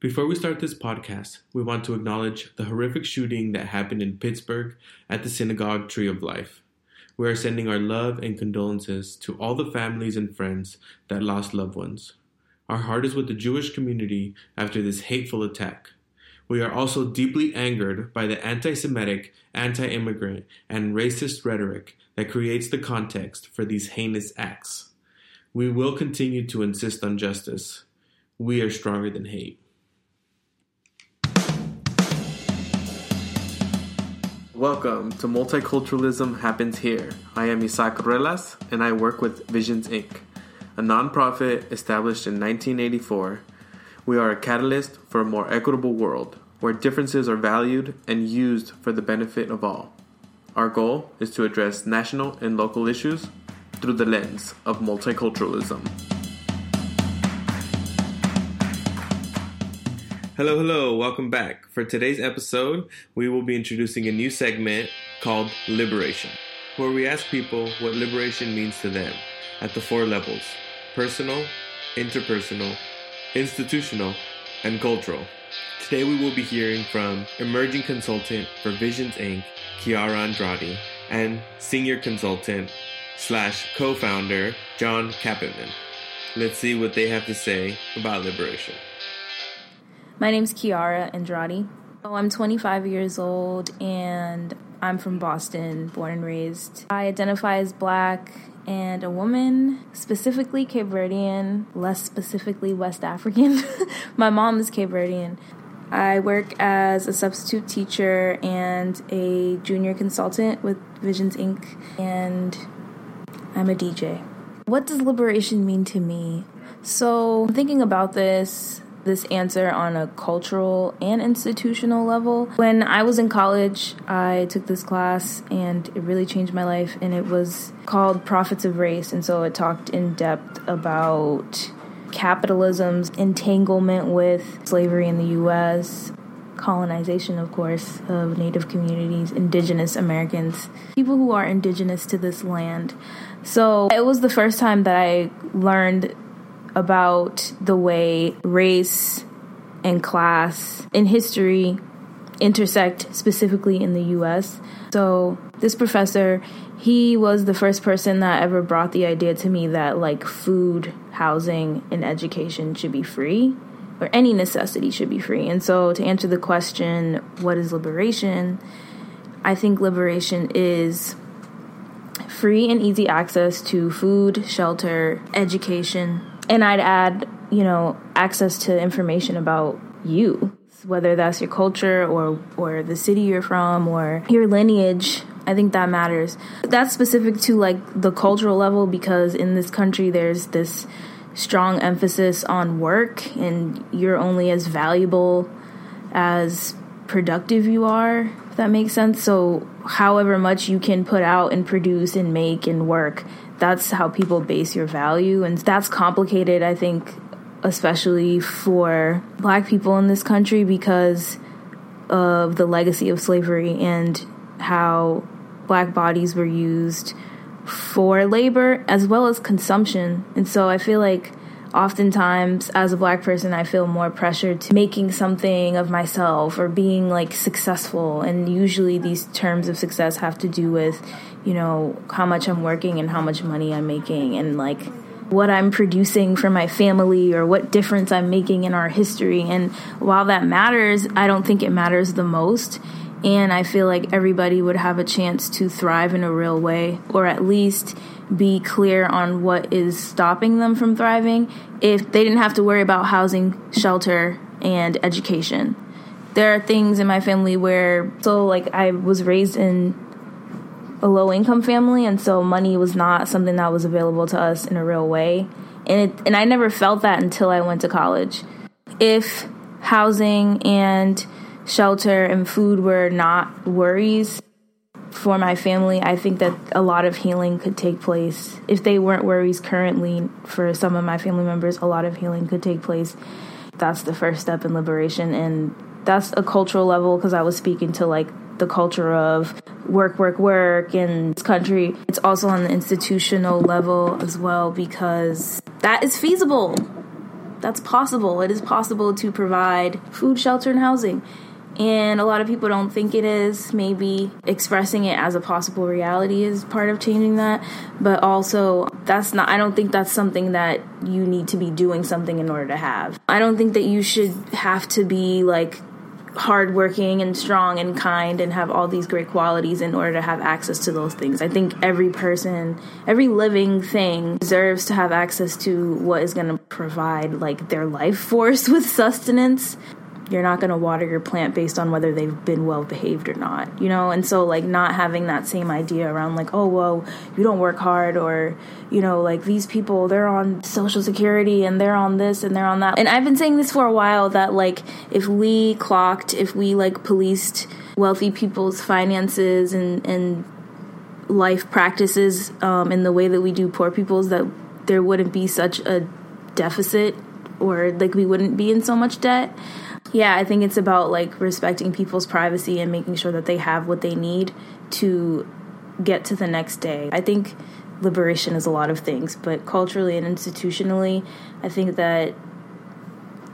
Before we start this podcast, we want to acknowledge the horrific shooting that happened in Pittsburgh at the synagogue Tree of Life. We are sending our love and condolences to all the families and friends that lost loved ones. Our heart is with the Jewish community after this hateful attack. We are also deeply angered by the anti Semitic, anti immigrant, and racist rhetoric that creates the context for these heinous acts. We will continue to insist on justice. We are stronger than hate. Welcome to Multiculturalism Happens Here. I am Isaac Ruelas, and I work with Visions Inc., a nonprofit established in 1984. We are a catalyst for a more equitable world where differences are valued and used for the benefit of all. Our goal is to address national and local issues through the lens of multiculturalism. Hello, hello, welcome back. For today's episode, we will be introducing a new segment called Liberation, where we ask people what liberation means to them at the four levels personal, interpersonal, institutional, and cultural. Today we will be hearing from emerging consultant for Visions Inc., Kiara Andrade, and senior consultant slash co-founder John Capitman. Let's see what they have to say about liberation. My name's Kiara Andrade. Oh, I'm 25 years old and I'm from Boston, born and raised. I identify as black and a woman, specifically Cape Verdean, less specifically West African. My mom is Cape Verdean. I work as a substitute teacher and a junior consultant with Visions Inc., and I'm a DJ. What does liberation mean to me? So, thinking about this, this answer on a cultural and institutional level. When I was in college, I took this class and it really changed my life, and it was called Prophets of Race. And so it talked in depth about capitalism's entanglement with slavery in the US, colonization, of course, of Native communities, indigenous Americans, people who are indigenous to this land. So it was the first time that I learned about the way race and class in history intersect specifically in the US. So, this professor, he was the first person that ever brought the idea to me that like food, housing, and education should be free or any necessity should be free. And so, to answer the question, what is liberation? I think liberation is free and easy access to food, shelter, education, and I'd add, you know, access to information about you, whether that's your culture or or the city you're from or your lineage. I think that matters. That's specific to like the cultural level because in this country there's this strong emphasis on work and you're only as valuable as productive you are, if that makes sense. So, however much you can put out and produce and make and work, that's how people base your value. And that's complicated, I think, especially for black people in this country because of the legacy of slavery and how black bodies were used for labor as well as consumption. And so I feel like oftentimes as a black person i feel more pressure to making something of myself or being like successful and usually these terms of success have to do with you know how much i'm working and how much money i'm making and like what i'm producing for my family or what difference i'm making in our history and while that matters i don't think it matters the most and i feel like everybody would have a chance to thrive in a real way or at least be clear on what is stopping them from thriving if they didn't have to worry about housing, shelter, and education. There are things in my family where, so like, I was raised in a low income family, and so money was not something that was available to us in a real way. And, it, and I never felt that until I went to college. If housing and shelter and food were not worries, for my family, I think that a lot of healing could take place. If they weren't worries currently, for some of my family members, a lot of healing could take place. That's the first step in liberation. And that's a cultural level because I was speaking to like the culture of work, work, work in this country. It's also on the institutional level as well because that is feasible. that's possible. It is possible to provide food, shelter, and housing. And a lot of people don't think it is. Maybe expressing it as a possible reality is part of changing that. But also, that's not, I don't think that's something that you need to be doing something in order to have. I don't think that you should have to be like hardworking and strong and kind and have all these great qualities in order to have access to those things. I think every person, every living thing deserves to have access to what is going to provide like their life force with sustenance you're not going to water your plant based on whether they've been well behaved or not you know? And so like not having that same idea around like oh well you don't work hard or you know like these people they're on social security and they're on this and they're on that. And i've been saying this for a while that like if we clocked if we like policed wealthy people's finances and and life practices um, in the way that we do poor people's that there wouldn't be such a deficit or like we wouldn't be in so much debt yeah, I think it's about like respecting people's privacy and making sure that they have what they need to get to the next day. I think liberation is a lot of things, but culturally and institutionally, I think that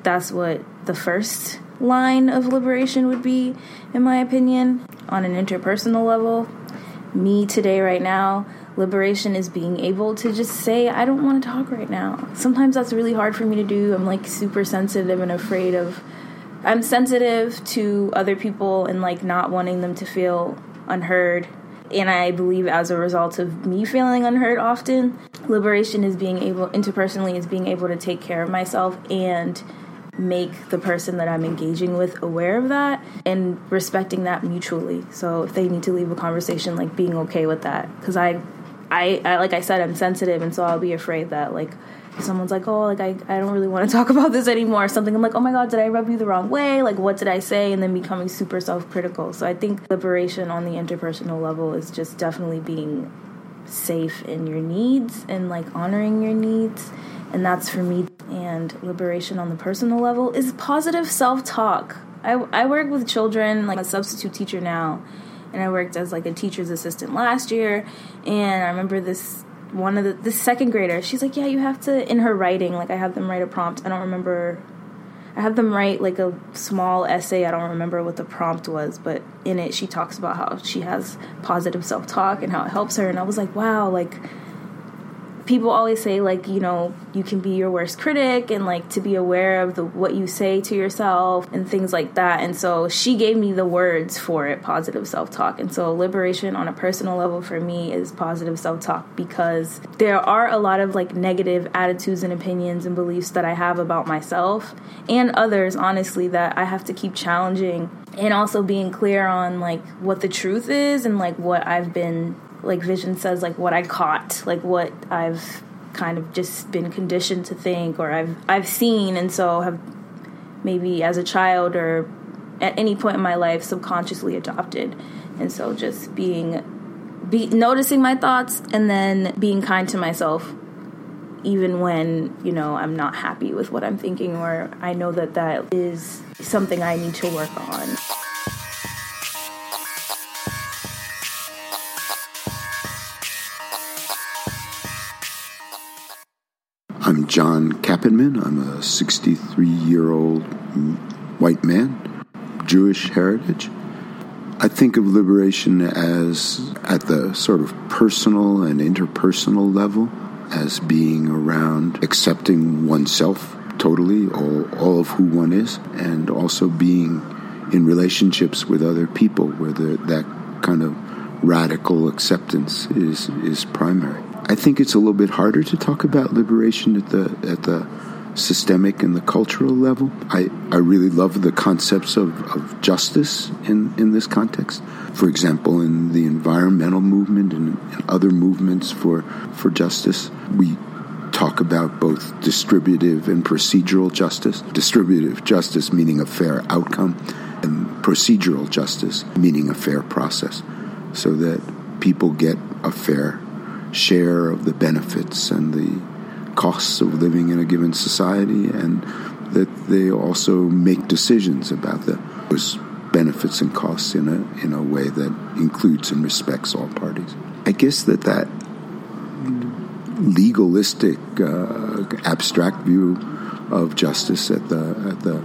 that's what the first line of liberation would be, in my opinion, on an interpersonal level. Me today, right now, liberation is being able to just say, I don't want to talk right now. Sometimes that's really hard for me to do. I'm like super sensitive and afraid of I'm sensitive to other people and like not wanting them to feel unheard. And I believe as a result of me feeling unheard often, liberation is being able, interpersonally, is being able to take care of myself and make the person that I'm engaging with aware of that and respecting that mutually. So if they need to leave a conversation, like being okay with that. Because I, I, I, like I said, I'm sensitive, and so I'll be afraid that like someone's like, oh, like I, I don't really want to talk about this anymore. Something I'm like, oh my god, did I rub you the wrong way? Like, what did I say? And then becoming super self critical. So I think liberation on the interpersonal level is just definitely being safe in your needs and like honoring your needs. And that's for me. And liberation on the personal level is positive self talk. I, I work with children, like a substitute teacher now, and I worked as like a teacher's assistant last year. And I remember this one of the the second grader she's like yeah you have to in her writing like i have them write a prompt. I don't remember i have them write like a small essay. I don't remember what the prompt was but in it she talks about how she has positive self-talk and how it helps her. And i was like wow like people always say like you know you can be your worst critic and like to be aware of the what you say to yourself and things like that. And so she gave me the words for it positive self-talk. And so liberation on a personal level for me is positive self-talk because there are a lot of like negative attitudes and opinions and beliefs that I have about myself and others honestly that I have to keep challenging and also being clear on like what the truth is and like what I've been like Vision says, like what I caught, like what I've kind of just been conditioned to think or I've I've seen and so have maybe as a child or at any point in my life subconsciously adopted. And so just being be noticing my thoughts and then being kind to myself even when, you know, I'm not happy with what I'm thinking or I know that that is something I need to work on. John Capitman. I'm a 63 year old white man, Jewish heritage. I think of liberation as at the sort of personal and interpersonal level, as being around accepting oneself totally, all, all of who one is, and also being in relationships with other people where the, that kind of radical acceptance is, is primary. I think it's a little bit harder to talk about liberation at the at the systemic and the cultural level. I, I really love the concepts of, of justice in, in this context. For example, in the environmental movement and, other movements for, for justice, we talk about both distributive and procedural justice. Distributive justice meaning a fair outcome, and procedural justice meaning a fair process, so that people get a fair share of the benefits and the costs of living in a given society, and that they also make decisions about those benefits and costs in a in a way that includes and respects all parties. I guess that that legalistic, uh, abstract view of justice at the at the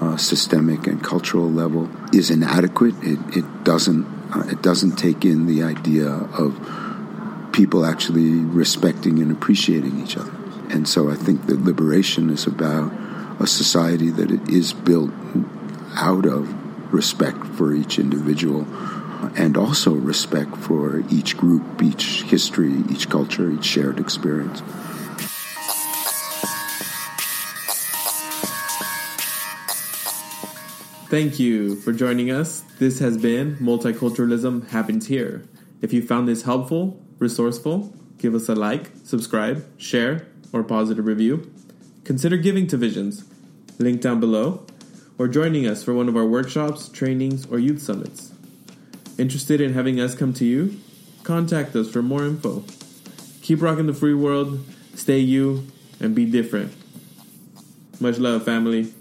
uh, systemic and cultural level is inadequate. It, it doesn't uh, it doesn't take in the idea of people actually respecting and appreciating each other. And so I think that liberation is about a society that is built out of respect for each individual uh, and also respect for each group, each history, each culture, each shared experience. Thank you for joining us. This has been Multiculturalism Happens Here. If you found this helpful, resourceful, give us a like, subscribe, share, or positive review. Consider giving to Visions, link down below, or joining us for one of our workshops, trainings, or youth summits. Interested in having us come to you? Contact us for more info. Keep rocking the free world, stay you, and be different. Much love, family.